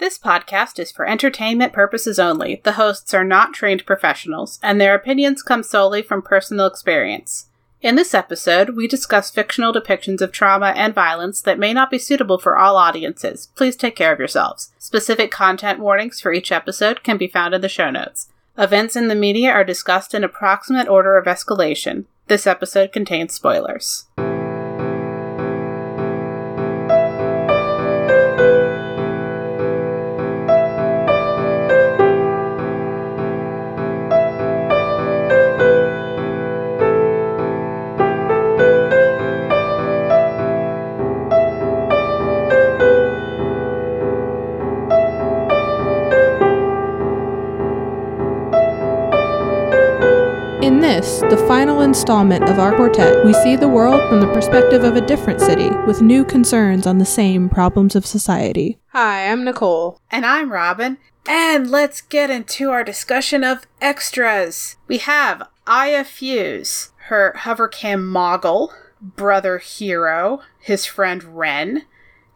This podcast is for entertainment purposes only. The hosts are not trained professionals, and their opinions come solely from personal experience. In this episode, we discuss fictional depictions of trauma and violence that may not be suitable for all audiences. Please take care of yourselves. Specific content warnings for each episode can be found in the show notes. Events in the media are discussed in approximate order of escalation. This episode contains spoilers. Installment of our quartet, we see the world from the perspective of a different city with new concerns on the same problems of society. Hi, I'm Nicole. And I'm Robin. And let's get into our discussion of extras. We have Aya Fuse, her hovercam Moggle, brother Hiro, his friend Ren.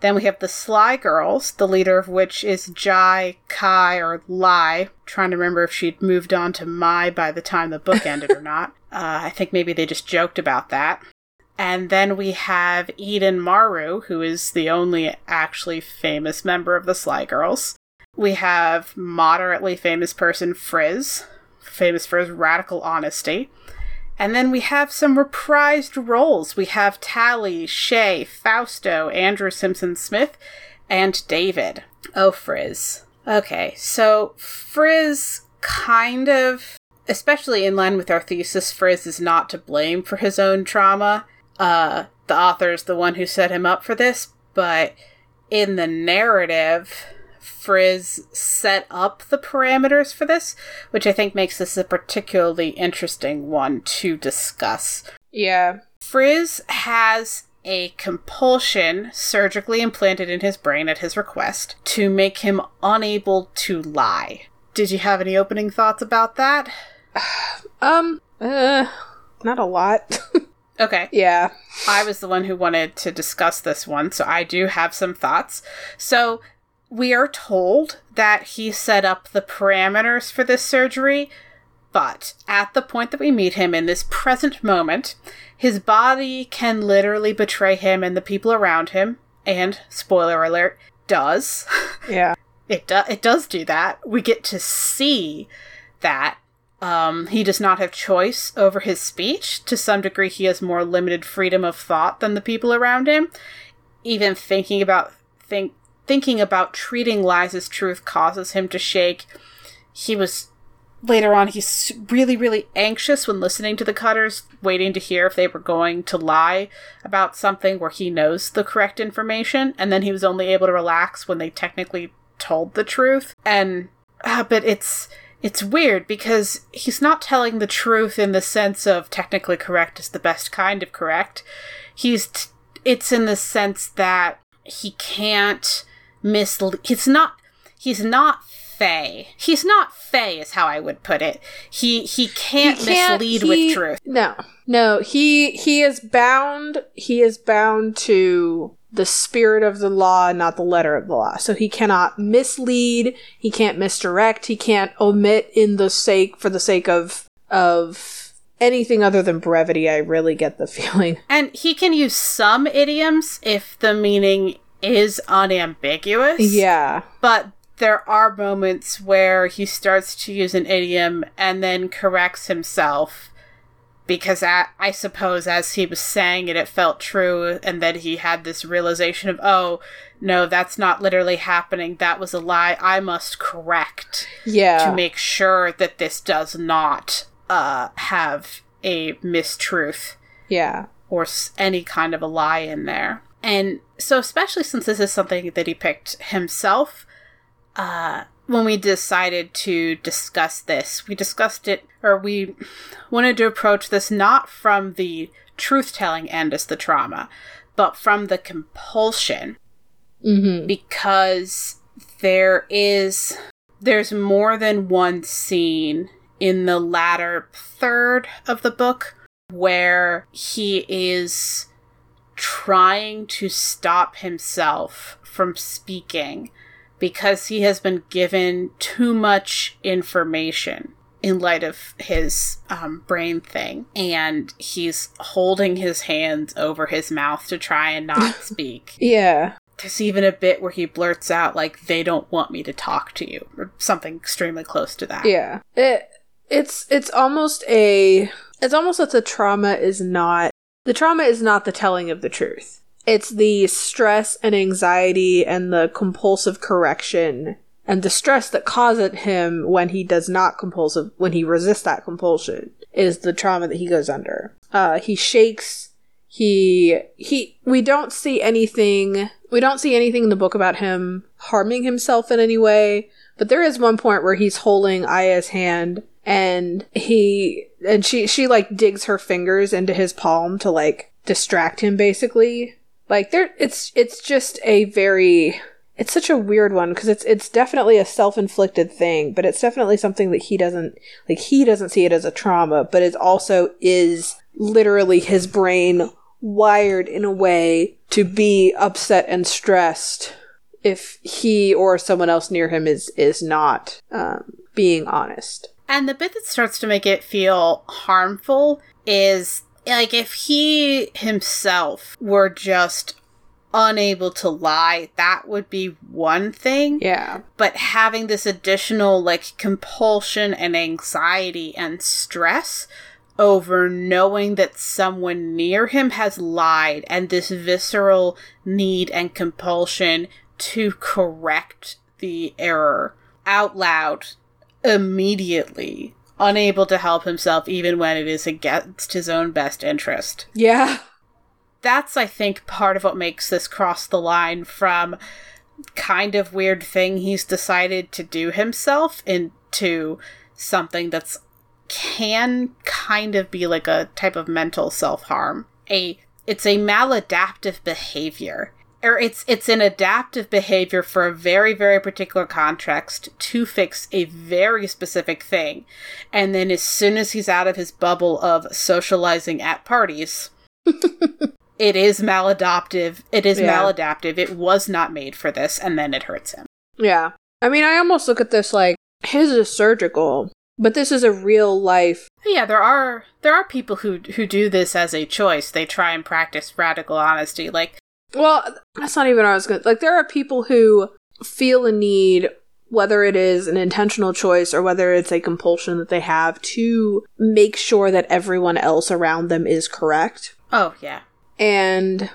Then we have the Sly Girls, the leader of which is Jai, Kai, or Lai. Trying to remember if she'd moved on to Mai by the time the book ended or not. Uh, I think maybe they just joked about that. And then we have Eden Maru, who is the only actually famous member of the Sly Girls. We have moderately famous person Frizz, famous for his radical honesty. And then we have some reprised roles. We have Tally, Shay, Fausto, Andrew Simpson Smith, and David. Oh, Frizz. Okay, so Frizz kind of, especially in line with our thesis, Frizz is not to blame for his own trauma. Uh, the author is the one who set him up for this, but in the narrative, Frizz set up the parameters for this, which I think makes this a particularly interesting one to discuss. Yeah. Frizz has a compulsion surgically implanted in his brain at his request to make him unable to lie. Did you have any opening thoughts about that? Um, uh, not a lot. Okay. yeah. I was the one who wanted to discuss this one, so I do have some thoughts. So, we are told that he set up the parameters for this surgery, but at the point that we meet him in this present moment, his body can literally betray him and the people around him, and spoiler alert, does. Yeah. It do- it does do that. We get to see that um, he does not have choice over his speech. To some degree, he has more limited freedom of thought than the people around him. Even thinking about think thinking about treating lies as truth causes him to shake. He was later on. He's really really anxious when listening to the Cutters, waiting to hear if they were going to lie about something where he knows the correct information, and then he was only able to relax when they technically told the truth. And uh, but it's it's weird because he's not telling the truth in the sense of technically correct is the best kind of correct. He's t- it's in the sense that he can't mislead. He's not. He's not fey. He's not fey, is how I would put it. He he can't, He can't- mislead he- with truth. No. No, he he is bound he is bound to the spirit of the law, not the letter of the law. So he cannot mislead, he can't misdirect, he can't omit in the sake for the sake of of anything other than brevity, I really get the feeling. And he can use some idioms if the meaning is unambiguous. Yeah. But there are moments where he starts to use an idiom and then corrects himself because I, I suppose as he was saying it, it felt true, and then he had this realization of, oh, no, that's not literally happening. That was a lie. I must correct Yeah. to make sure that this does not uh, have a mistruth yeah. or s- any kind of a lie in there. And so, especially since this is something that he picked himself, uh, when we decided to discuss this, we discussed it, or we wanted to approach this not from the truth telling end as the trauma, but from the compulsion Mhm. because there is there's more than one scene in the latter third of the book where he is trying to stop himself from speaking because he has been given too much information in light of his um, brain thing. And he's holding his hands over his mouth to try and not speak. Yeah. There's even a bit where he blurts out, like, they don't want me to talk to you, or something extremely close to that. Yeah. It it's it's almost a it's almost that the trauma is not the trauma is not the telling of the truth. It's the stress and anxiety and the compulsive correction and the stress that causes him when he does not compulsive when he resists that compulsion is the trauma that he goes under. Uh he shakes he he we don't see anything we don't see anything in the book about him harming himself in any way, but there is one point where he's holding Aya's hand and he and she she like digs her fingers into his palm to like distract him basically. Like there it's it's just a very it's such a weird one because it's it's definitely a self-inflicted thing, but it's definitely something that he doesn't like he doesn't see it as a trauma, but it also is literally his brain wired in a way to be upset and stressed if he or someone else near him is is not um, being honest. And the bit that starts to make it feel harmful is like if he himself were just unable to lie, that would be one thing. Yeah. But having this additional like compulsion and anxiety and stress over knowing that someone near him has lied and this visceral need and compulsion to correct the error out loud immediately, unable to help himself even when it is against his own best interest. Yeah. That's, I think, part of what makes this cross the line from kind of weird thing he's decided to do himself into something that's can kind of be like a type of mental self-harm. A it's a maladaptive behavior or it's it's an adaptive behavior for a very very particular context to fix a very specific thing and then as soon as he's out of his bubble of socializing at parties it is maladaptive it is Yeah. maladaptive it was not made for this and then it hurts him Yeah. I mean, I almost look at this like his is surgical, but this is a real life. yeah there are there are people who who do this as a choice they try and practice radical honesty like Well, that's not even what I was going to like there are people who feel a need whether it is an intentional choice or whether it's a compulsion that they have to make sure that everyone else around them is correct. oh yeah and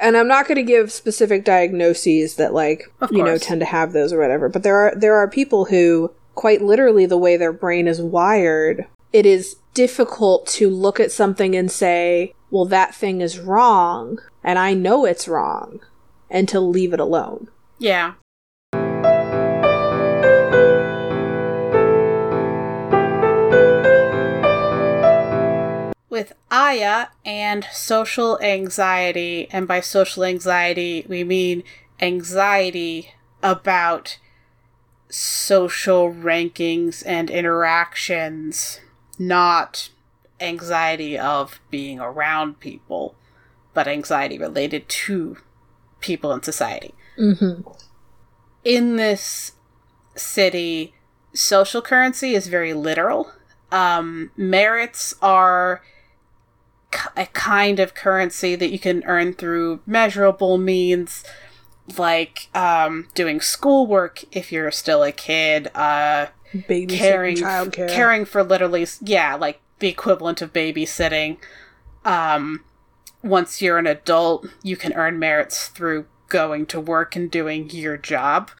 and I'm not going to give specific diagnoses that like you know tend to have those or whatever, but there are there are people who quite literally the way their brain is wired, it is difficult to look at something and say, "Well, that thing is wrong, and I know it's wrong," and to leave it alone. yeah with Aya and social anxiety, and by social anxiety, we mean anxiety about social rankings and interactions, not anxiety of being around people, but anxiety related to people in society. Mm-hmm. In this city, social currency is very literal. Um, merits are a kind of currency that you can earn through measurable means like um, doing schoolwork if you're still a kid, uh, caring caring for literally yeah like the equivalent of babysitting. Um once you're an adult you can earn merits through going to work and doing your job.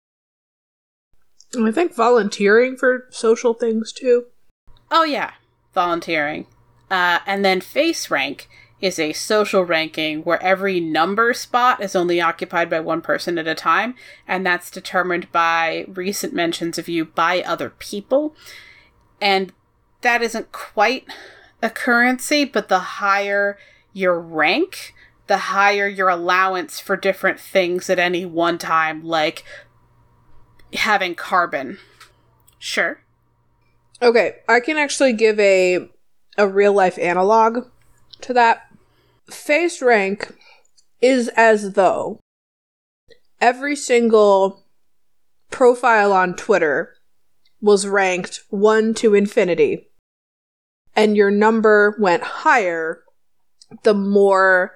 I think volunteering for social things too. oh yeah volunteering. Uh and then face rank is a social ranking where every number spot is only occupied by one person at a time and that's determined by recent mentions of you by other people. And that isn't quite a currency, but the higher your rank, the higher your allowance for different things at any one time, like having carbon. Sure. Okay, I can actually give a a real life analog to that. Face rank is as though every single profile on Twitter was ranked 1 to infinity and your number went higher, the more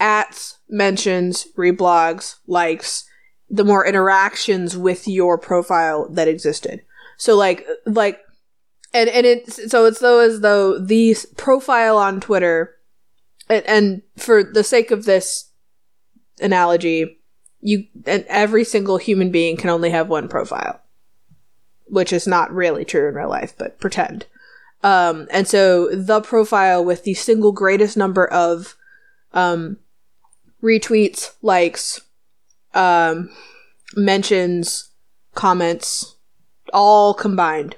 ats, mentions, reblogs, likes, the more interactions with your profile that existed. So like like and and it's so it's though as though the profile on Twitter and, and for the sake of this analogy, you and every single human being can only have one profile. Which is not really true in real life, but pretend. Um, and so the profile with the single greatest number of um, retweets, likes, um, mentions, comments, all combined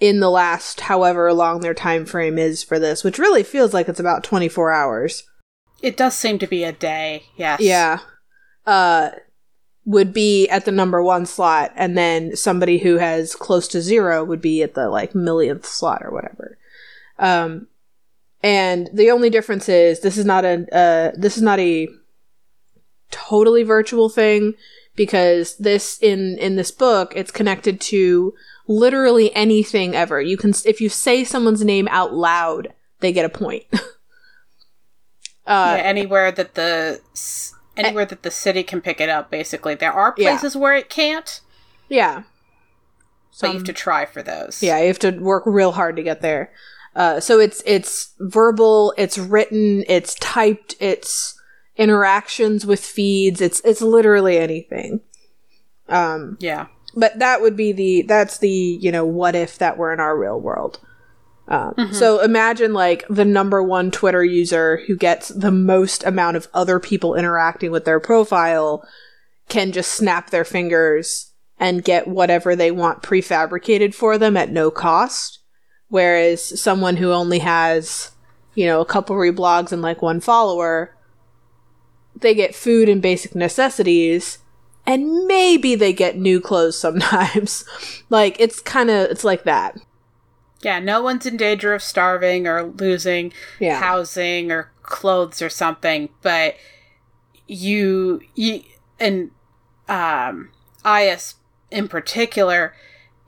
in the last however long their time frame is for this, which really feels like it's about 24 hours. It does seem to be a day, yes. Yeah. Uh would be at the number 1 slot and then somebody who has close to 0 would be at the like millionth slot or whatever. Um and the only difference is this is not a uh this is not a totally virtual thing because this in in this book it's connected to literally anything ever. You can if you say someone's name out loud, they get a point. uh, yeah, anywhere that the anywhere that the city can pick it up. Basically, there are places yeah. where it can't. Yeah, so you have to try for those. Yeah, you have to work real hard to get there. Uh, so it's it's verbal, it's written, it's typed, it's interactions with feeds. It's it's literally anything. Um, yeah but that would be the that's the you know what if that were in our real world um, mm-hmm. so imagine like the number one twitter user who gets the most amount of other people interacting with their profile can just snap their fingers and get whatever they want prefabricated for them at no cost whereas someone who only has you know a couple reblogs and like one follower they get food and basic necessities and maybe they get new clothes sometimes. like it's kind of it's like that. Yeah, no one's in danger of starving or losing yeah. housing or clothes or something, but you you and um Aya's in particular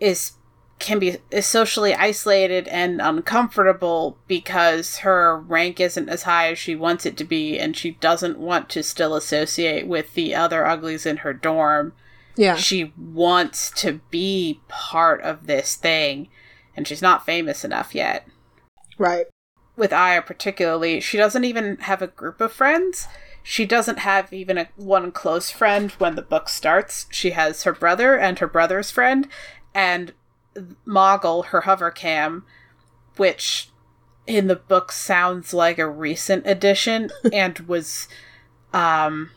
is can be is socially isolated and uncomfortable because her rank isn't as high as she wants it to be and she doesn't want to still associate with the other uglies in her dorm. Yeah. She wants to be part of this thing and she's not famous enough yet. Right. With Aya particularly, she doesn't even have a group of friends. She doesn't have even a one close friend when the book starts. She has her brother and her brother's friend and Moggle, her hover cam, which in the book sounds like a recent addition and was um,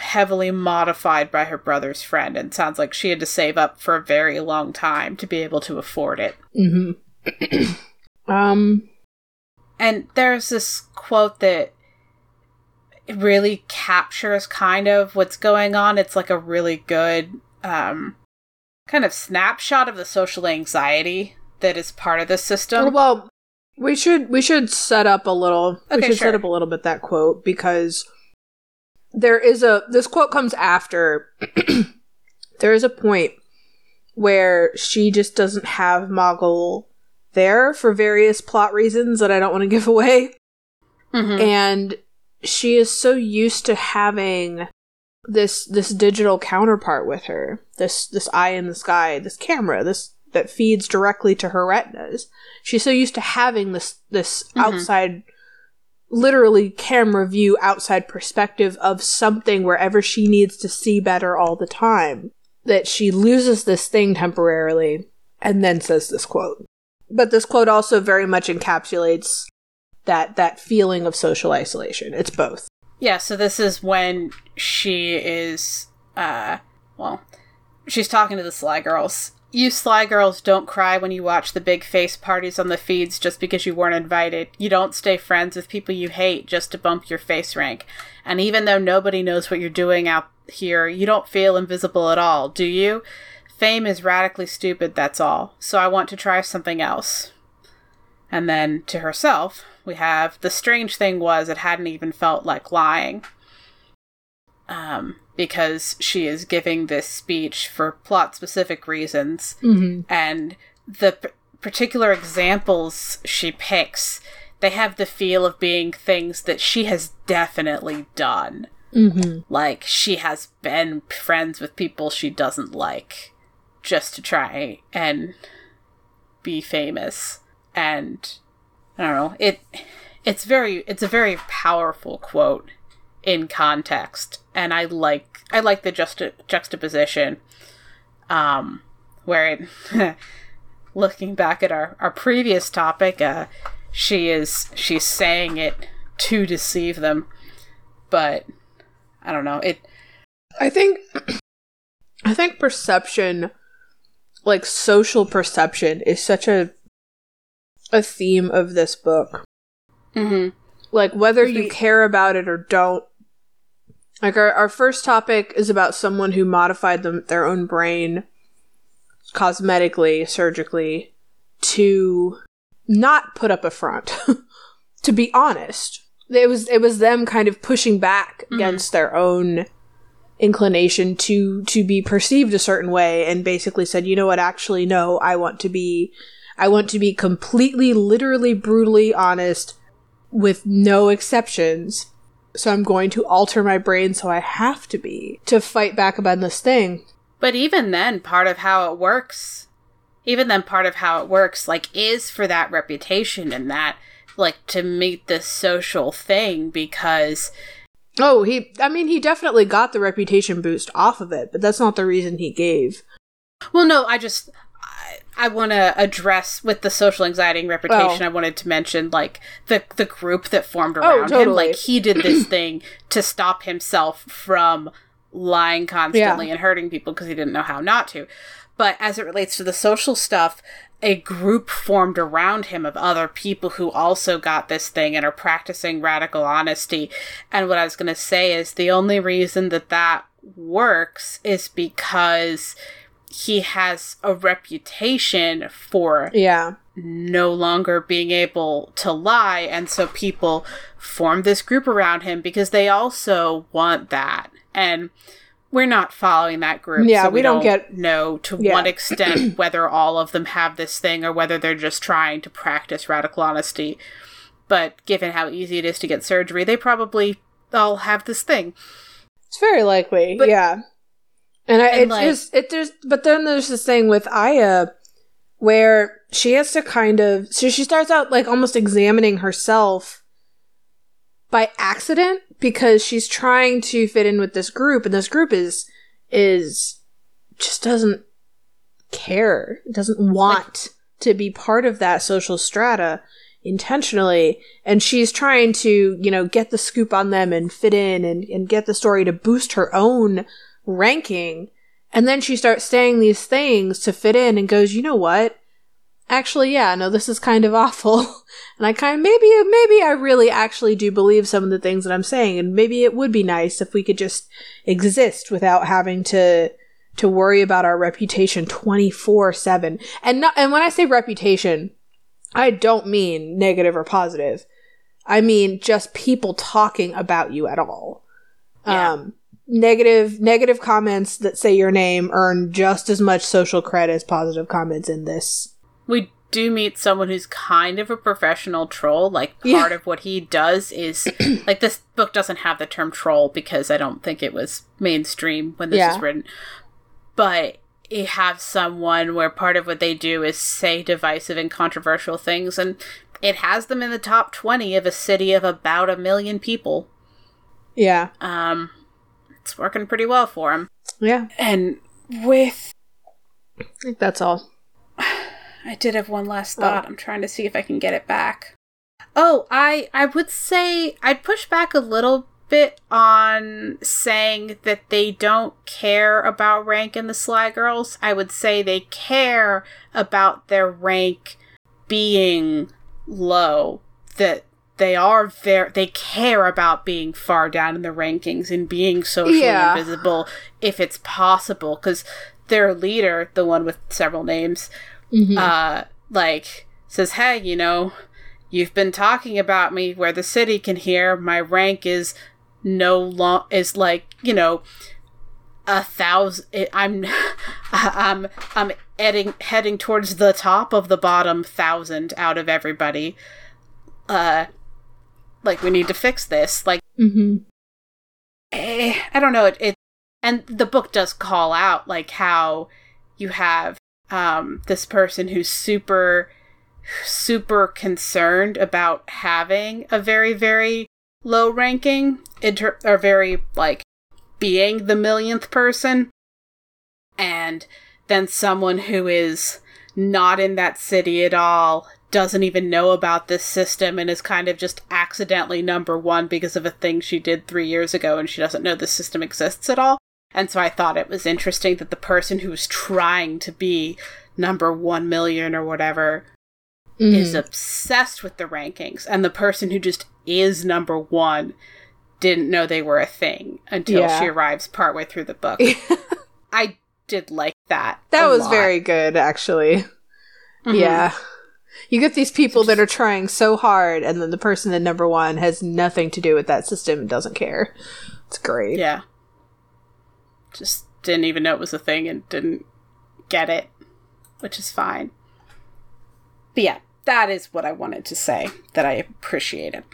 heavily modified by her brother's friend and sounds like she had to save up for a very long time to be able to afford it. Mm-hmm. um and there's this quote that really captures kind of what's going on. It's like a really good um kind of snapshot of the social anxiety that is part of the system. Well, we should we should set up a little. Okay, we should sure. set up a little bit that quote because there is a this quote comes after there is a point where she just doesn't have Moggle there for various plot reasons that I don't want to give away. Mm-hmm. And she is so used to having this this digital counterpart with her this this eye in the sky this camera this that feeds directly to her retinas she's so used to having this this mm-hmm. outside literally camera view outside perspective of something wherever she needs to see better all the time that she loses this thing temporarily and then says this quote. But this quote also very much encapsulates that that feeling of social isolation. It's both. Yeah, so this is when she is, uh, well, she's talking to the Sly Girls. You Sly Girls don't cry when you watch the big face parties on the feeds just because you weren't invited. You don't stay friends with people you hate just to bump your face rank. And even though nobody knows what you're doing out here, you don't feel invisible at all, do you? Fame is radically stupid, that's all. So I want to try something else. And then to herself, we have the strange thing was it hadn't even felt like lying. Um, because she is giving this speech for plot specific reasons Mm-hmm. and the p- particular examples she picks they have the feel of being things that she has definitely done Mm-hmm. like she has been friends with people she doesn't like just to try and be famous and i don't know it it's very it's a very powerful quote in context and i like i like the juxta- juxtaposition um where it looking back at our our previous topic uh she is she's saying it to deceive them but i don't know it I think I think perception like social perception is such a a theme of this book. mm-hmm. Like whether you care about it or don't. Like our, our first topic is about someone who modified them their own brain cosmetically, surgically to not put up a front. to be honest. It was it was them kind of pushing back Mhm. against their own inclination to to be perceived a certain way and basically said, "You know what? Actually, no. I want to be I want to be completely literally brutally honest with no exceptions. So I'm going to alter my brain so I have to be to fight back about this thing." But even then, part of how it works, even then, part of how it works, like, is for that reputation and that, like, to meet this social thing because, Oh, he I mean, he definitely got the reputation boost off of it, but that's not the reason he gave. well, no, I just, I, want to address with the social anxiety and reputation. Oh. I wanted to mention, like, the, the group that formed oh, around him. totally. Like, he did this thing to stop himself from lying constantly and hurting people because he didn't know how not to. But as it relates to the social stuff, a group formed around him of other people who also got this thing and are practicing radical honesty. And what I was going to say is the only reason that that works is because he has a reputation for Yeah. no longer being able to lie and so people form this group around him because they also want that and we're not following that group Yeah, so we don't get- know to Yeah. what extent whether all of them have this thing or whether they're just trying to practice radical honesty but given how easy it is to get surgery they probably all have this thing It's very likely. But- yeah. And I And, it like- just it there's but then there's this thing with Aya where she has to kind of so she starts out like almost examining herself by accident because she's trying to fit in with this group and this group is is just doesn't care. Doesn't want to be part of that social strata intentionally. And she's trying to you know get the scoop on them and fit in and, and get the story to boost her own ranking and then she starts saying these things to fit in and goes you know what? Actually yeah no this is kind of awful. And i kind of maybe maybe i really actually do believe some of the things that i'm saying and maybe it would be nice if we could just exist without having to to worry about our reputation 24/7 and not and when i say reputation i don't mean negative or positive. I mean just people talking about you at all. Yeah. um negative negative comments that say your name earn just as much social credit as positive comments in this we do meet someone who's kind of a professional troll. Like Yeah. part of what he does is like this book doesn't have the term troll because I don't think it was mainstream when this Yeah. was written. But you have someone where part of what they do is say divisive and controversial things and it has them in the top 20 of a city of about a million people. yeah Um it's working pretty well for him. yeah And with i think that's all I did have one last Oh. thought. I'm trying to see if I can get it back. Oh, I I would say I'd push back a little bit on saying that they don't care about rank in the Sly Girls. I would say they care about their rank being low. That they are very they care about being far down in the rankings and being socially Yeah. invisible if it's possible because their leader, the one with several names, Mhm. uh, like says, "Hey, you know, you've been talking about me where the city can hear. My rank is no long is like you know a thousand. I'm, I'm, I'm heading heading towards the top of the bottom thousand out of everybody. Uh, like we need to fix this. Like, Mm-hmm. eh, I don't know. It, it and the book does call out like how you have um this person who's super super concerned about having a very very low ranking inter- or very like being the millionth person and then someone who is not in that city at all doesn't even know about this system and is kind of just accidentally number one because of a thing she did three years ago and she doesn't know the system exists at all and so i thought it was interesting that the person who was trying to be number one million or whatever is obsessed with the rankings, and the person who just is number one didn't know they were a thing until Yeah. she arrives partway through the book. I did like that. that was lot. very good, actually. Mhm. Yeah. You get these people that are trying so hard, and then the person at number one has nothing to do with that system and doesn't care. It's great. Yeah. Just didn't even know it was a thing and didn't get it, which is fine. But yeah, that is what I wanted to say that I appreciate it.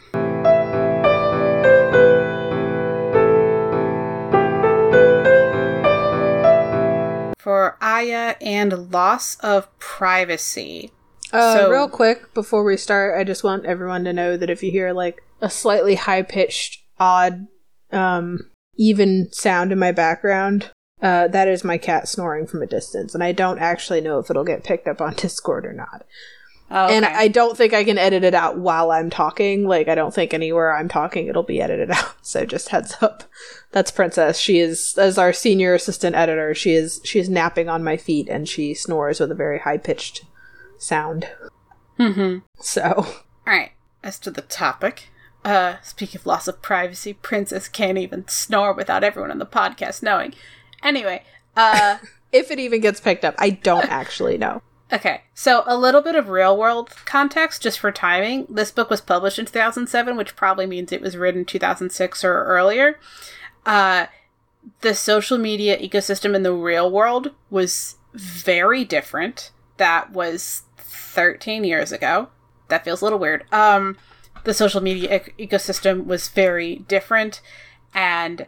For Aya and loss of privacy. Uh, So- real quick before we start, I just want everyone to know that if you hear like a slightly high pitched, odd, um, even sound in my background, uh, that is my cat snoring from a distance, and I don't actually know if it'll get picked up on Discord or not. Oh, And. I don't think I can edit it out while I'm talking. Like, I don't think anywhere I'm talking it'll be edited out. So just heads up. That's Princess. She is, as our senior assistant editor, she is she is napping on my feet and she snores with a very high pitched sound. Mhm. So All right. As to the topic, uh, speaking of loss of privacy, Princess can't even snore without everyone on the podcast knowing. Anyway, uh, if it even gets picked up, I don't actually know. okay. So a little bit of real world context just for timing. This book was published in 2007, which probably means it was written 2006 or earlier. Uh, the social media ecosystem in the real world was very different. That was 13 years ago. That feels a little weird. Um, the social media ecosystem was very different, and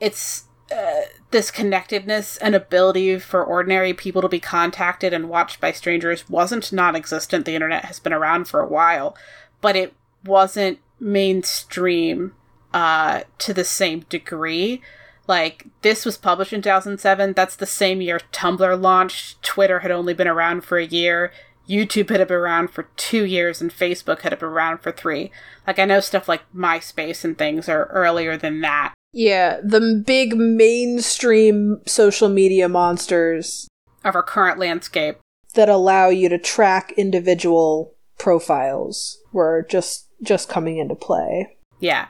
it's uh, this connectedness and ability for ordinary people to be contacted and watched by strangers wasn't non-existent. The internet has been around for a while, but it wasn't mainstream uh, to the same degree. Like this was published in 2007. That's the same year Tumblr launched. Twitter had only been around for a year. YouTube had been around for two years, and Facebook had been around for three. Like I know stuff like MySpace and things are earlier than that. Yeah, the big mainstream social media monsters of our current landscape. that allow you to track individual profiles were just just coming into play. Yeah.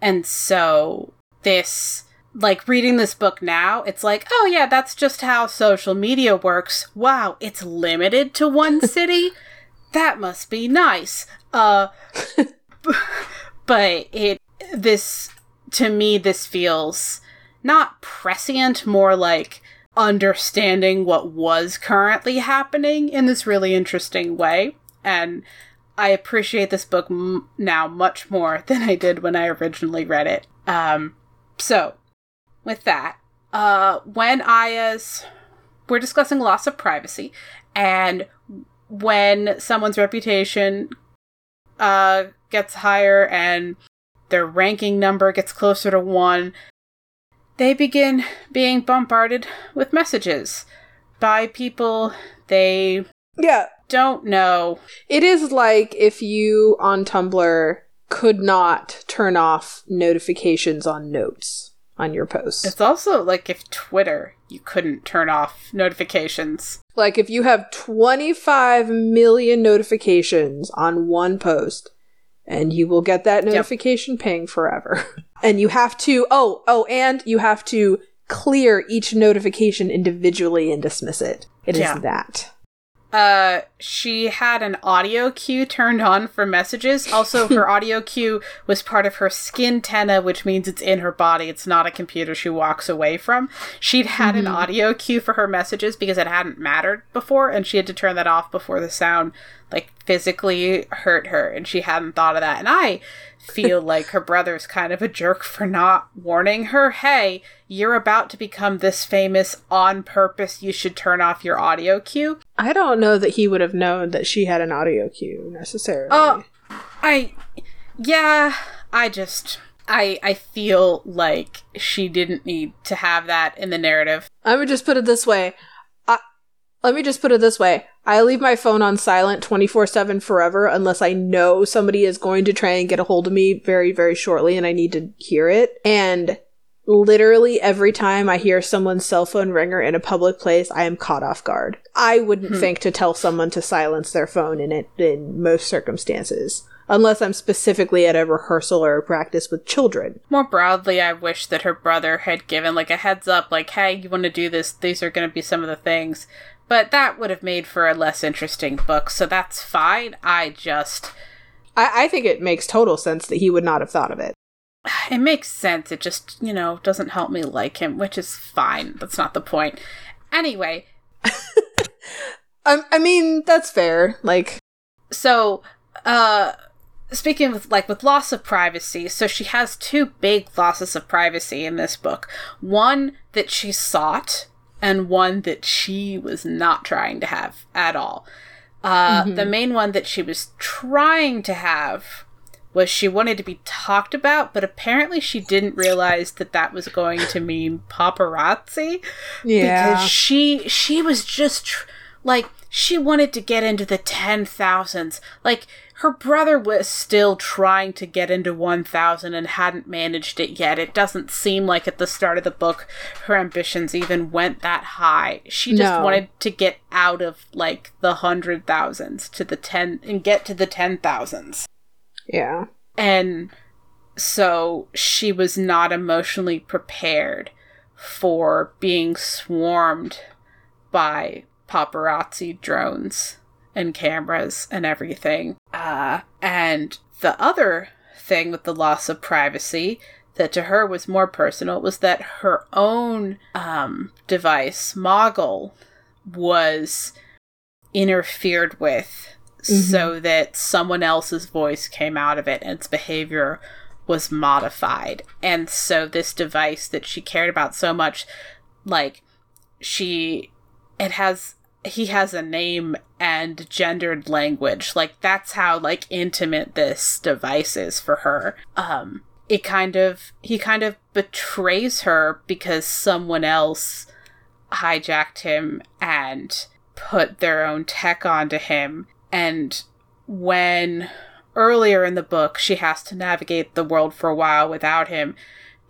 And so this like reading this book now, it's like, oh yeah, that's just how social media works. Wow, it's limited to one city. that must be nice. Uh but it this to me this feels not prescient, more like understanding what was currently happening in this really interesting way. And I appreciate this book m- now much more than I did when I originally read it. Um, so, with that, uh, when Aya's, we're discussing loss of privacy, and when someone's reputation uh, gets higher and their ranking number gets closer to one, they begin being bombarded with messages by people they Yeah, don't know. it is like if you on Tumblr could not turn off notifications on notes on your posts. It's also like if Twitter, you couldn't turn off notifications. Like if you have 25 million notifications on one post and you will get that notification ping forever. and you have to oh, oh and you have to clear each notification individually and dismiss it. It is Yeah. that. Uh she had an audio cue turned on for messages. Also her audio cue was part of her skintenna which means it's in her body. It's not a computer she walks away from. She'd had an audio cue for her messages because it hadn't mattered before and she had to turn that off before the sound like physically hurt her and she hadn't thought of that. And i feel like her brother's kind of a jerk for not warning her hey you're about to become this famous on purpose you should turn off your audio cue I don't know that he would have known that she had an audio cue necessarily. Oh, I, yeah, I just, I, I feel like she didn't need to have that in the narrative. I would just put it this way. I, let me just put it this way. I leave my phone on silent 24 7 forever unless I know somebody is going to try and get a hold of me very, very shortly and I need to hear it. And literally every time I hear someone's cell phone ringer in a public place, I am caught off guard. I wouldn't hmm. think to tell someone to silence their phone in it in most circumstances. Unless I'm specifically at a rehearsal or a practice with children. More broadly, I wish that her brother had given like a heads up, like, hey, you want to do this? These are going to be some of the things. But that would have made for a less interesting book, so that's fine. I just. I, I think it makes total sense that he would not have thought of it. It makes sense. It just, you know, doesn't help me like him, which is fine. That's not the point. Anyway, I, I mean, that's fair. Like, so uh speaking with like with loss of privacy so she has two big losses of privacy in this book one that she sought and one that she was not trying to have at all uh the main one that she was trying to have was she wanted to be talked about but apparently she didn't realize that that was going to mean paparazzi yeah. because she she was just tr- like she wanted to get into the 10,000s like her brother was still trying to get into 1000 and hadn't managed it yet it doesn't seem like at the start of the book her ambitions even went that high she just No. wanted to get out of like the hundred thousands to the 10 and get to the 10,000s yeah. and so she was not emotionally prepared for being swarmed by paparazzi drones and cameras and everything. Uh, and the other thing with the loss of privacy that to her was more personal was that her own um, device, Moggle, was interfered with so that someone else's voice came out of it and its behavior was modified. And so this device that she cared about so much, like she it has he has a name and gendered language. Like that's how like intimate this device is for her. Um it kind of he kind of betrays her because someone else hijacked him and put their own tech onto him and when earlier in the book she has to navigate the world for a while without him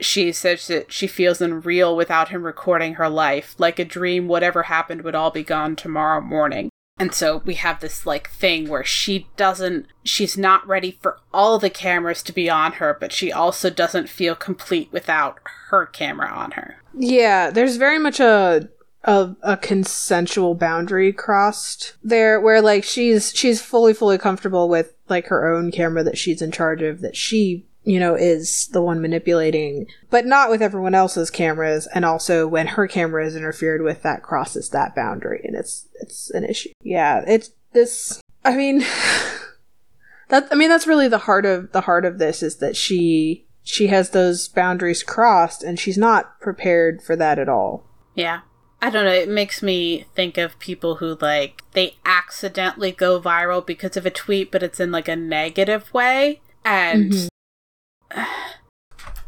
she says that she feels unreal without him recording her life like a dream whatever happened would all be gone tomorrow morning. And so we have this like thing where she doesn't she's not ready for all the cameras to be on her but she also doesn't feel complete without her camera on her. Yeah, there's very much a a, a consensual boundary crossed there where like she's she's fully fully comfortable with like her own camera that she's in charge of that she you know is the one manipulating but not with everyone else's cameras and also when her camera is interfered with that crosses that boundary and it's it's an issue yeah it's this i mean that i mean that's really the heart of the heart of this is that she she has those boundaries crossed and she's not prepared for that at all Yeah. I don't know. It makes me think of people who, like, they accidentally go viral because of a tweet, but it's in, like, a negative way. And mm-hmm.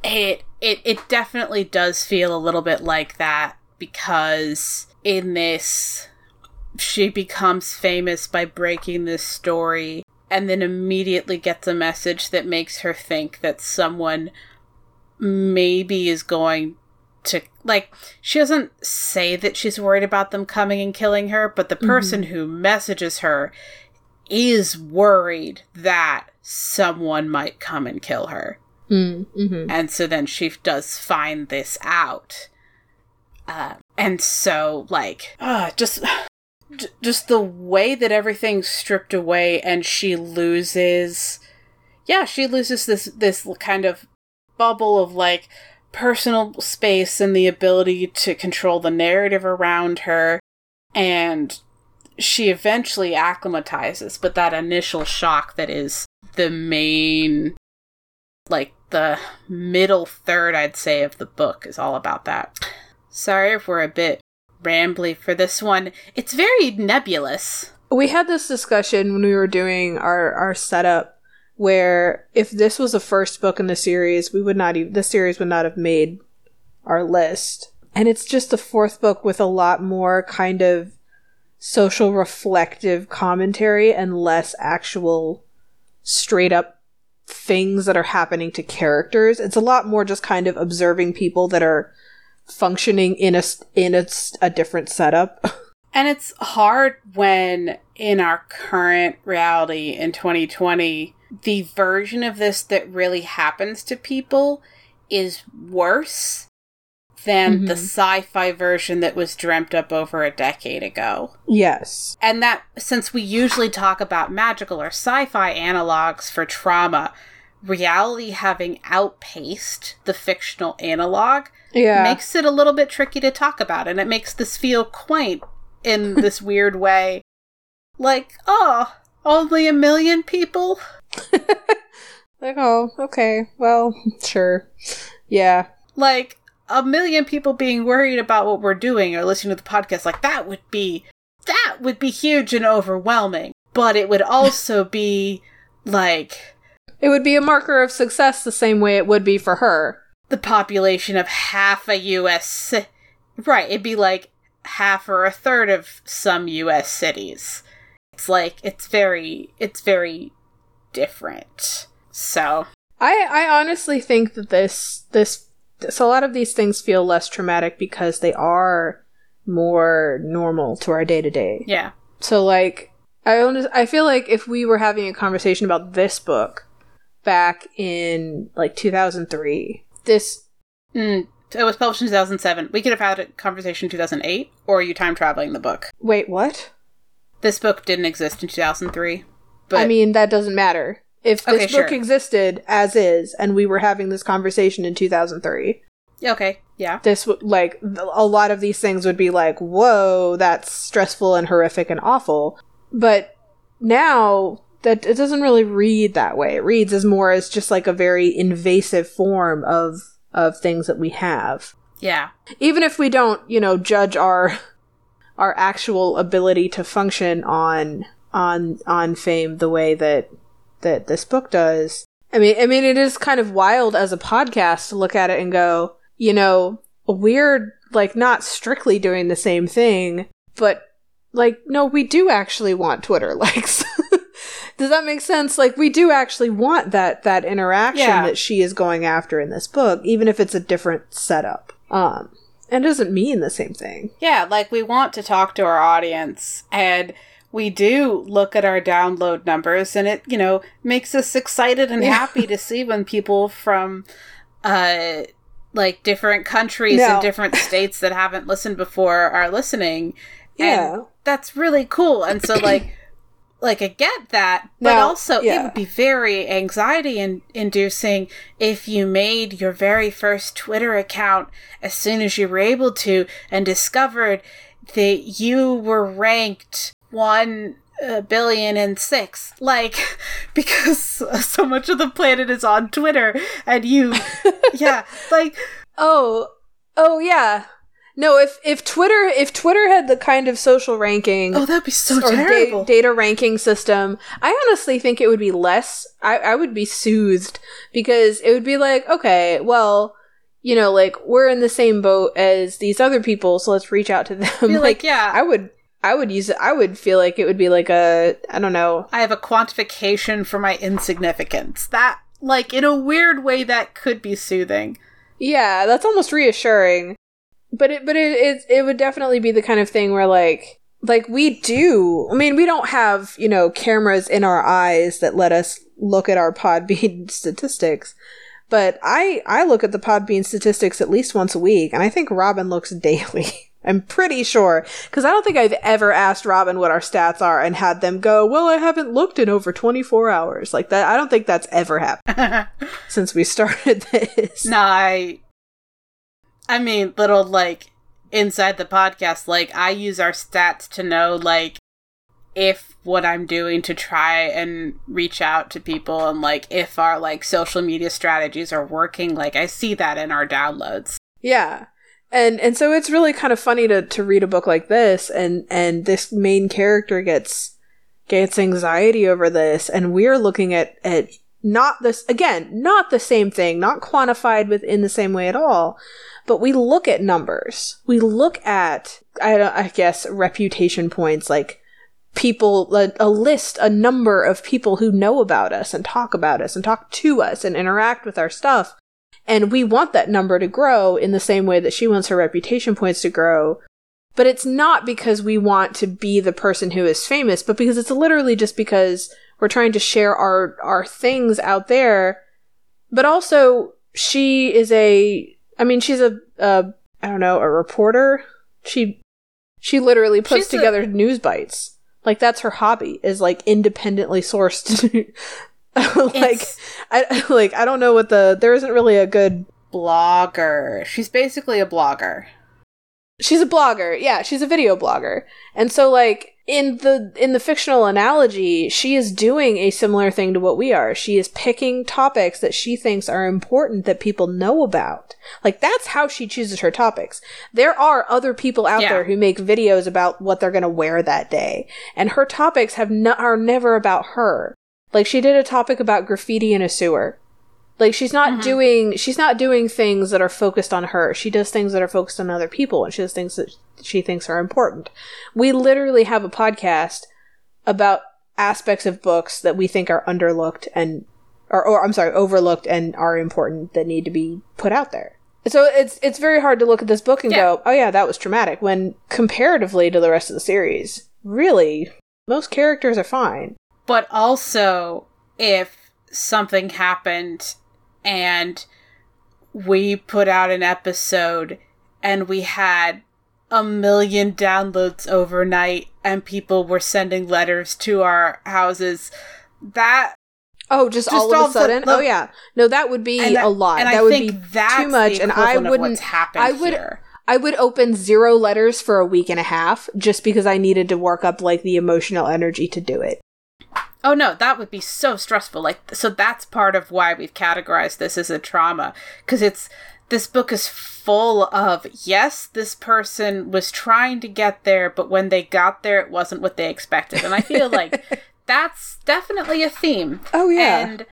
It, it, it definitely does feel a little bit like that because in this, she becomes famous by breaking this story and then immediately gets a message that makes her think that someone maybe is going to like she doesn't say that she's worried about them coming and killing her but the mm-hmm. person who messages her is worried that someone might come and kill her mm-hmm. and so then she does find this out. Uh, and so like uh, just just the way that everything's stripped away and she loses yeah she loses this this kind of bubble of like personal space and the ability to control the narrative around her. And she eventually acclimatizes but that initial shock that is the main like the middle third i'd say of the book is all about that. Sorry if we're a bit rambly for this one. It's very nebulous. We had this discussion when we were doing our, our setup where if this was the first book in the series, we would not even the series would not have made our list. And it's just the fourth book with a lot more kind of social reflective commentary and less actual straight up things that are happening to characters. It's a lot more just kind of observing people that are functioning in a in a, a different setup. And it's hard when, in our current reality in 2020, the version of this that really happens to people is worse than the Mhm. sci fi version that was dreamt up over a decade ago. yes. And that, since we usually talk about magical or sci fi analogs for trauma, reality having outpaced the fictional analog Yeah. makes it a little bit tricky to talk about and it makes this feel quaint in this weird way like oh only a million people Like, oh, okay. Well, sure. Yeah. like a million people being worried about what we're doing or listening to the podcast like that would be that would be huge and overwhelming. But it would also be like It would be a marker of success the same way it would be for her. the population of half a US right it'd be like half or a third of some US cities. It's like it's very it's very different. So I I honestly think that this this so a lot of these things feel less traumatic because they are more normal to our day to day. yeah So like I I feel like if we were having a conversation about this book back in like 2003, this mm, it was published in 2007 we could have had a conversation in 2008 or are you time traveling the book wait, what? this book didn't exist in 2003 but I mean, that doesn't matter. If this Okay, book sure. existed as is and we were having this conversation in 2003, okay yeah this would like a lot of these things would be like, "Whoa, that's stressful and horrific and awful." But now that it doesn't really read that way. It reads as more as just like a very invasive form of of things that we have. yeah Even if we don't, you know, judge our our actual ability to function on on on fame the way that that this book does. I mean, I mean, it is kind of wild as a podcast to look at it and go, you know, we're like not strictly doing the same thing, but like, no, we do actually want Twitter likes. Does that make sense? Like, we do actually want that that interaction Yeah. that she is going after in this book, even if it's a different setup. Um, and it doesn't mean the same thing. Yeah, like we want to talk to our audience and we do look at our download numbers and it, you know, makes us excited and Yeah. happy to see when people from uh like different countries No. and different states that haven't listened before are listening. Yeah. And that's really cool. And so like like I get that, but Now, also it would be very anxiety in- inducing if you made your very first Twitter account as soon as you were able to and discovered that you were ranked one uh, billion and six. Like, because so much of the planet is on Twitter and you, yeah, like, Oh, oh yeah. No, if if Twitter if Twitter had the kind of social ranking oh, that'd be so or da- terrible. data ranking system, I honestly think it would be less. I, I would be soothed because it would be like, okay, well, you know, like we're in the same boat as these other people, so let's reach out to them. Be like, yeah. I would, I would use it. I would feel like it would be like a, I don't know. I have a quantification for my insignificance. That, like, in a weird way, that could be soothing. Yeah, that's almost reassuring. But it but it, it it would definitely be the kind of thing where like like we do. I mean, we don't have, you know, cameras in our eyes that let us look at our Podbean statistics. But I I look at the Podbean statistics at least once a week, and I think Robin looks daily. I'm pretty sure. Because I don't think I've ever asked Robin what our stats are and had them go, well, I haven't looked in over 24 hours. Like that. I don't think that's ever happened since we started this. No, I. I mean, little like inside the podcast, like I use our stats to know like if what I'm doing to try and reach out to people and like if our like social media strategies are working. Like I see that in our downloads. Yeah. And and so it's really kind of funny to to read a book like this and and this main character gets gets anxiety over this and we're looking at at not this again, not the same thing, not quantified within the same way at all, but we look at numbers. We look at I I guess reputation points like people a, a list a number of people who know about us and talk about us and talk to us and interact with our stuff and we want that number to grow in the same way that she wants her reputation points to grow. But it's not because we want to be the person who is famous, but because it's literally just because we're trying to share our, our things out there. But also, she is a, I mean, she's a, a I don't know, a reporter. She, she literally puts She's a- together news bites. Like that's her hobby is like independently sourced like I like I don't know what the there isn't really a good Blogger. She's basically a blogger. she's a blogger. Yeah she's a video blogger. And so like in the in the fictional analogy she is doing a similar thing to what we are. She is picking topics that she thinks are important that people know about. Like that's how she chooses her topics. There are other people out Yeah. there who make videos about what they're going to wear that day. And her topics have no- are never about her like she did a topic about graffiti in a sewer like she's not mm-hmm. doing she's not doing things that are focused on her. She does things that are focused on other people and she does things that she thinks are important. We literally have a podcast about aspects of books that we think are underlooked and or, or I'm sorry, overlooked and are important that need to be put out there. So it's it's very hard to look at this book and Yeah. go, "Oh yeah, that was traumatic." When comparatively to the rest of the series, really, most characters are fine. But also, if something happened and we put out an episode and we had a million downloads overnight and people were sending letters to our houses, that Oh, just, Just all all of a sudden? the- oh yeah. No, that would be and a lot. That I would be too much, and I wouldn't. I would. here. I would open zero letters for a week and a half just because I needed to work up like the emotional energy to do it. Oh no, that would be so stressful. Like, so that's part of why we've categorized this as a trauma because it's this book is full of yes, this person was trying to get there, but when they got there, it wasn't what they expected, and I feel like that's definitely a theme. Oh yeah. And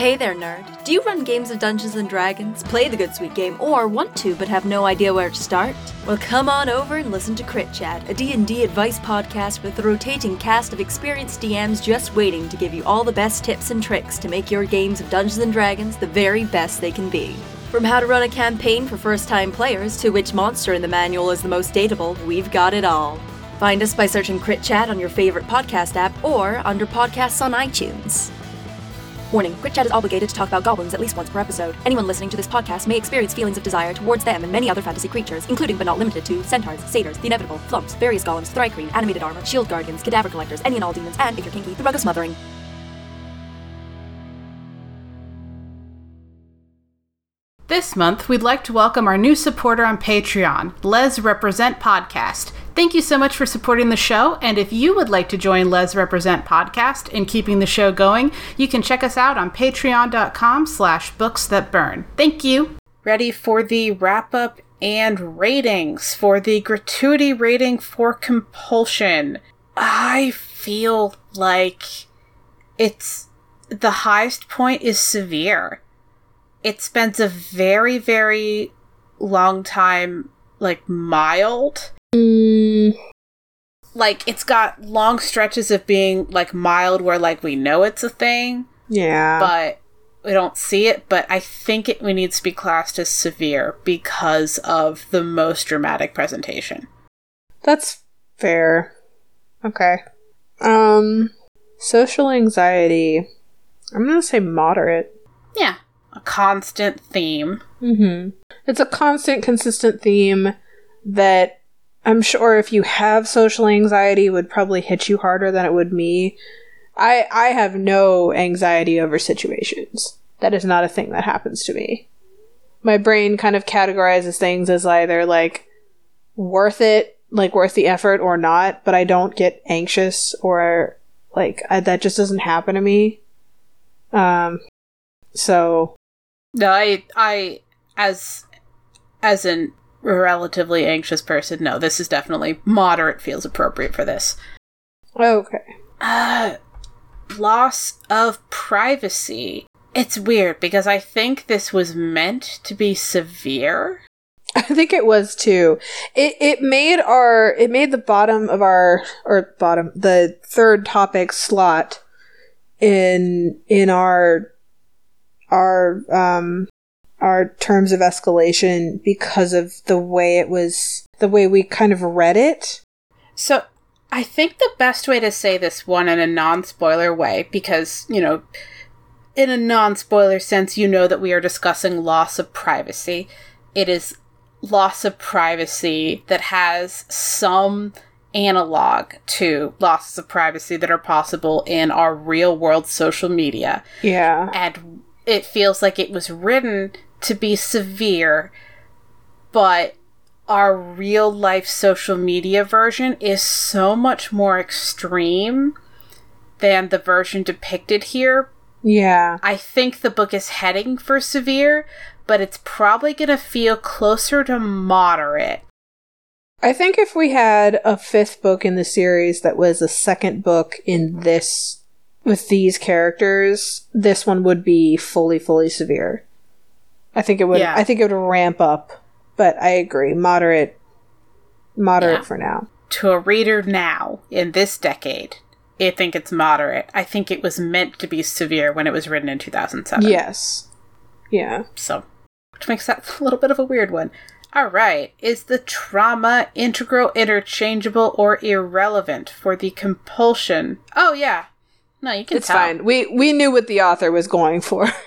hey there, nerd. Do you run games of Dungeons and Dragons, play the Good Sweet game, or want to but have no idea where to start? Well, come on over and listen to Crit Chat, a D&D advice podcast with a rotating cast of experienced DMs just waiting to give you all the best tips and tricks to make your games of Dungeons and Dragons the very best they can be. From how to run a campaign for first-time players to which monster in the manual is the most dateable, we've got it all. Find us by searching Crit Chat on your favorite podcast app or under podcasts on iTunes. Warning Crit Chat is obligated to talk about goblins at least once per episode. Anyone listening to this podcast may experience feelings of desire towards them and many other fantasy creatures, including but not limited to centaurs, satyrs, the inevitable, flumphs, various golems, thri-kreen, animated armor, shield guardians, cadaver collectors, any and all demons, and, if you're kinky, the rug of smothering. This month, we'd like to welcome our new supporter on Patreon, Les Represent Podcast. Thank you so much for supporting the show, and if you would like to join Les Represent Podcast in keeping the show going, you can check us out on patreon.com slash books that burn. Thank you! Ready for the wrap-up and ratings for the gratuity rating for compulsion. I feel like it's... the highest point is severe it spends a very very long time like mild Mm, like it's got long stretches of being like mild where like we know it's a thing yeah. but we don't see it but i think it we needs to be classed as severe because of the most dramatic presentation That's fair. Okay. Um social anxiety. I'm gonna say moderate. Yeah. A constant theme. Mm-hmm. It's a constant, consistent theme that I'm sure if you have social anxiety would probably hit you harder than it would me. I I have no anxiety over situations. That is not a thing that happens to me. My brain kind of categorizes things as either like worth it, like worth the effort or not, but I don't get anxious or like I, that just doesn't happen to me. Um so No, I I as as an relatively anxious person, no, this is definitely moderate feels appropriate for this. okay. Uh loss of privacy. It's weird because I think this was meant to be severe. I think it was too. It it made our it made the bottom of our or bottom the third topic slot in in our our um our terms of escalation because of the way it was the way we kind of read it. So I think the best way to say this one in a non spoiler way, because, you know, in a non spoiler sense, you know that we are discussing loss of privacy. It is loss of privacy that has some analog to losses of privacy that are possible in our real world social media. Yeah. And it feels like it was written to be severe, but our real life social media version is so much more extreme than the version depicted here. Yeah. I think the book is heading for severe, but it's probably going to feel closer to moderate. I think if we had a fifth book in the series that was a second book in this with these characters, this one would be fully fully severe. I think it would Yeah. I think it would ramp up, but I agree, moderate moderate Yeah. for now. To a reader now, in this decade, I think it's moderate. I think it was meant to be severe when it was written in 2007. Yes. Yeah. So, which makes that a little bit of a weird one. All right. Is the trauma integral, interchangeable, or irrelevant for the compulsion? Oh, yeah. No, you can It's tell. fine. We we knew what the author was going for.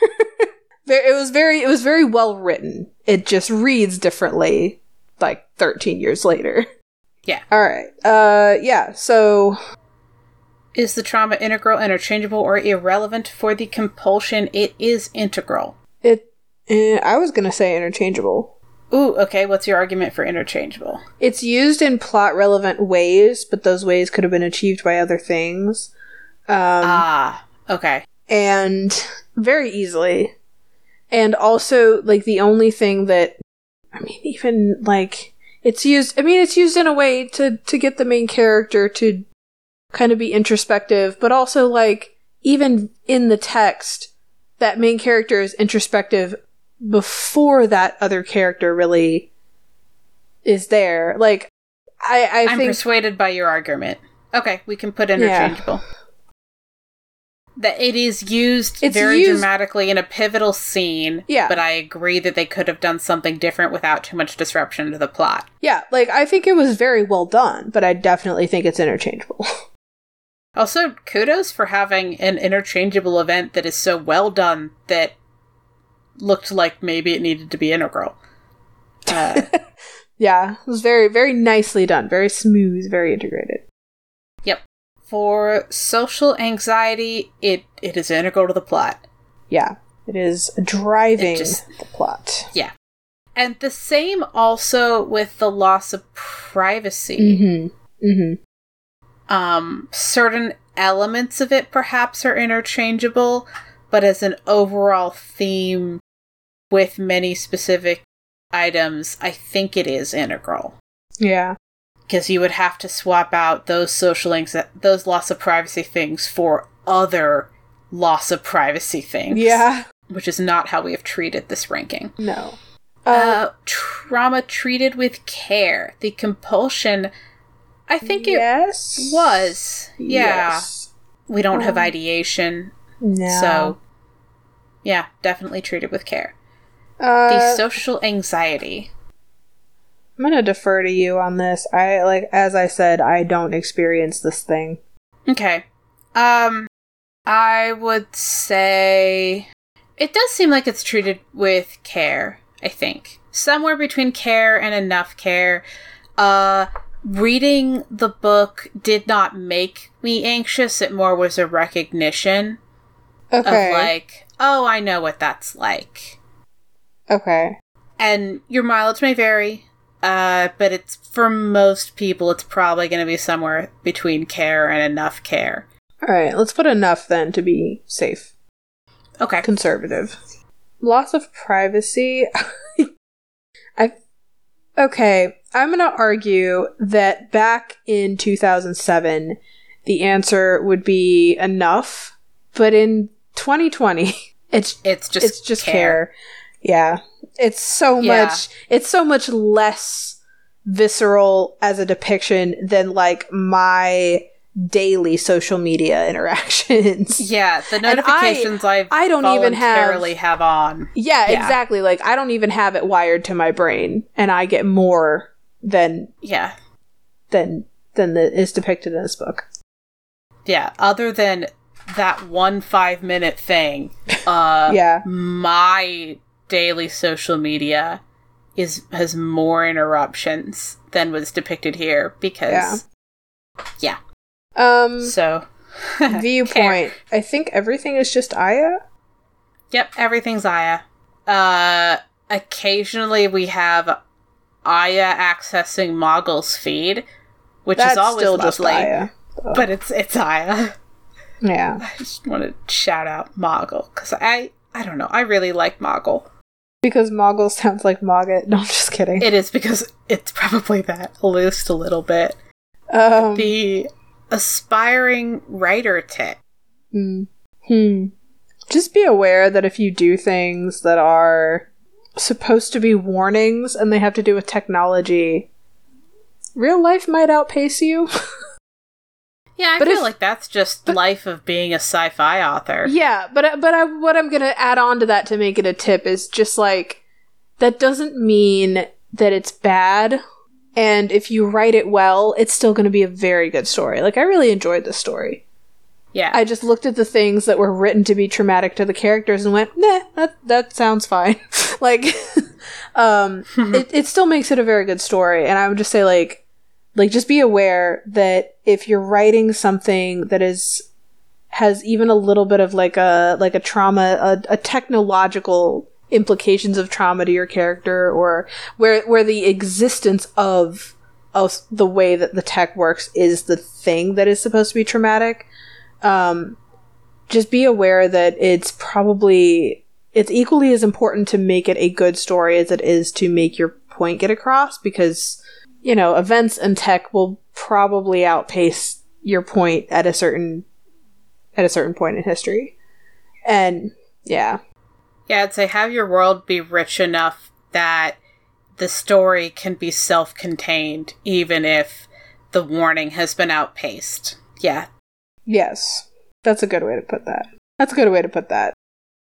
It was very it was very well written. It just reads differently like 13 years later. Yeah. All right. Uh yeah, so Is the trauma integral, interchangeable, or irrelevant for the compulsion? It is integral. it eh, I was going to say interchangeable. Ooh, okay. What's your argument for interchangeable? It's used in plot relevant ways, but those ways could have been achieved by other things. Um ah, okay. and very easily. And also, like, the only thing that, I mean, even, like, it's used, I mean, it's used in a way to, to get the main character to kind of be introspective, but also, like, even in the text, that main character is introspective before that other character really is there. Like, I, I I'm think. persuaded by your argument. Okay, we can put interchangeable. That it is used It's very used- dramatically in a pivotal scene. Yeah. But I agree that they could have done something different without too much disruption to the plot. yeah, like, I think it was very well done, but I definitely think it's interchangeable. Also, kudos for having an interchangeable event that is so well done that looked like maybe it needed to be integral. Uh, Yeah, it was very, very nicely done. Very smooth, very integrated. For social anxiety, it, it is integral to the plot. Yeah, it is driving It just- the plot. Yeah. And the same also with the loss of privacy. Mm-hmm. Mm-hmm. Um, certain elements of it perhaps are interchangeable, but as an overall theme with many specific items, I think it is integral. Yeah. Because you would have to swap out those social anxi- those loss of privacy things for other loss of privacy things. Yeah. Which is not how we have treated this ranking. No. Uh, Uh, trauma treated with care. The compulsion, I think yes. it was. Yeah. Yes. We don't have Um, ideation, No. so yeah, definitely treated with care. uh, The social anxiety. I'm gonna defer to you on this. I like, as I said, I don't experience this thing. Okay. Um I would say it does seem like it's treated with care, I think. Somewhere between care and enough care. Uh reading the book did not make me anxious. It more was a recognition Okay. of like, oh, I know what that's like. okay. And your mileage may vary, uh, but it's for most people, it's probably going to be somewhere between care and enough care. All right. Let's put enough then to be safe, Okay. conservative. Loss of privacy. I. Okay. I'm going to argue that back in 2007, the answer would be enough, but in 2020, it's It's just it's just care. Yeah. It's so Yeah. much it's so much less visceral as a depiction than like my daily social media interactions. Yeah, the And I- notifications I, I don't even have- have on. Yeah, Yeah. exactly. Like I don't even have it wired to my brain and I get more than Yeah. than than the, is depicted in this book. Yeah, other than that one 5 minute thing, uh yeah. my daily social media is has more interruptions than was depicted here because yeah. Um So viewpoint. I think everything is just Aya. Yep, everything's Aya. Uh occasionally we have Aya accessing Moggle's feed, which That's is always still just lovely. Aya. But it's it's Aya. Yeah. I just want to shout out Moggle because I I don't know I really like Moggle. Because Moggle sounds like Mogget. No, I'm just kidding. It is because it's probably that at least a little bit. um, The aspiring writer tip. Hmm. Hmm. Just be aware that if you do things that are supposed to be warnings and they have to do with technology, real life might outpace you. Yeah, I But feel like that's just life of being a sci-fi author. yeah, but but I, what I'm gonna add on to that to make it a tip is just like that doesn't mean that it's bad. And if you write it well, it's still going to be a very good story. Like I really enjoyed this story. Yeah. I just looked at the things that were written to be traumatic to the characters and went, nah, that that sounds fine. like, um, it it still makes it a very good story. And I would just say, like, like just be aware that if you're writing something that is has even a little bit of like a like a trauma, a, a technological implications of trauma to your character, or where where the existence of of the way that the tech works is the thing that is supposed to be traumatic um, just be aware that it's probably it's equally as important to make it a good story as it is to make your point get across because you know events and tech will probably outpace your point at a certain at a certain point in history. And yeah. Yeah, I'd say have your world be rich enough that the story can be self contained, even if the warning has been outpaced. Yeah. yes. That's a good way to put that. That's a good way to put that.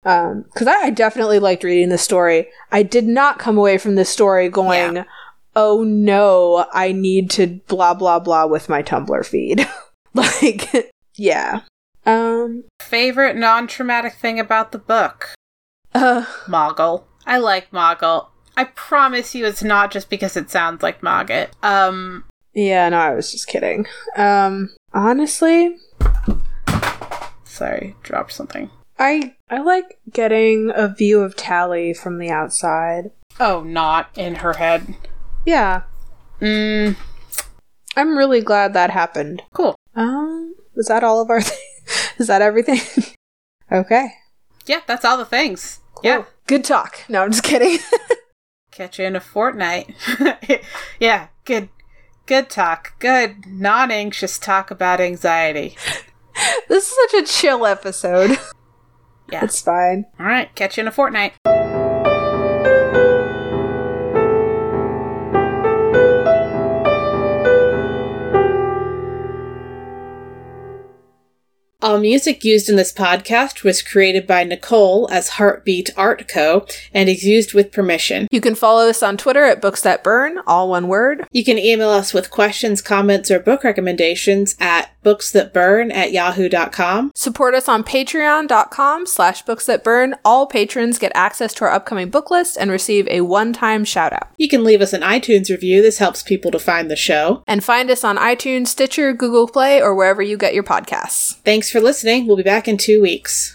Um because I, I definitely liked reading this story. I did not come away from this story going oh no i need to blah blah blah with my tumblr feed like yeah um Favorite non traumatic thing about the book? uh Moggle. I like Moggle. I promise you it's not just because it sounds like Mogget. Um, yeah no i was just kidding um honestly sorry, dropped something. i i like getting a view of tally from the outside Oh, not in her head. Yeah Mm, i'm really glad that happened cool. um was that all of our is that everything okay Yeah, that's all the things. Yeah. good talk no i'm just kidding Catch you in a fortnight. yeah, good good talk. Good non anxious talk about anxiety. this is such a chill episode Yeah. it's fine Alright, catch you in a fortnight. Um, music used in this podcast was created by Nicole as Heartbeat Art Co. and is used with permission. You can follow us on Twitter at Books That Burn, all one word. You can email us with questions, comments, or book recommendations at booksthatburn at yahoo.com. Support us on patreon.com slash books that burn. All patrons get access to our upcoming book list and receive a one-time shout out. You can leave us an iTunes review. This helps people to find the show. And find us on iTunes, Stitcher, Google Play, or wherever you get your podcasts. Thanks for listening. We'll be back in two weeks.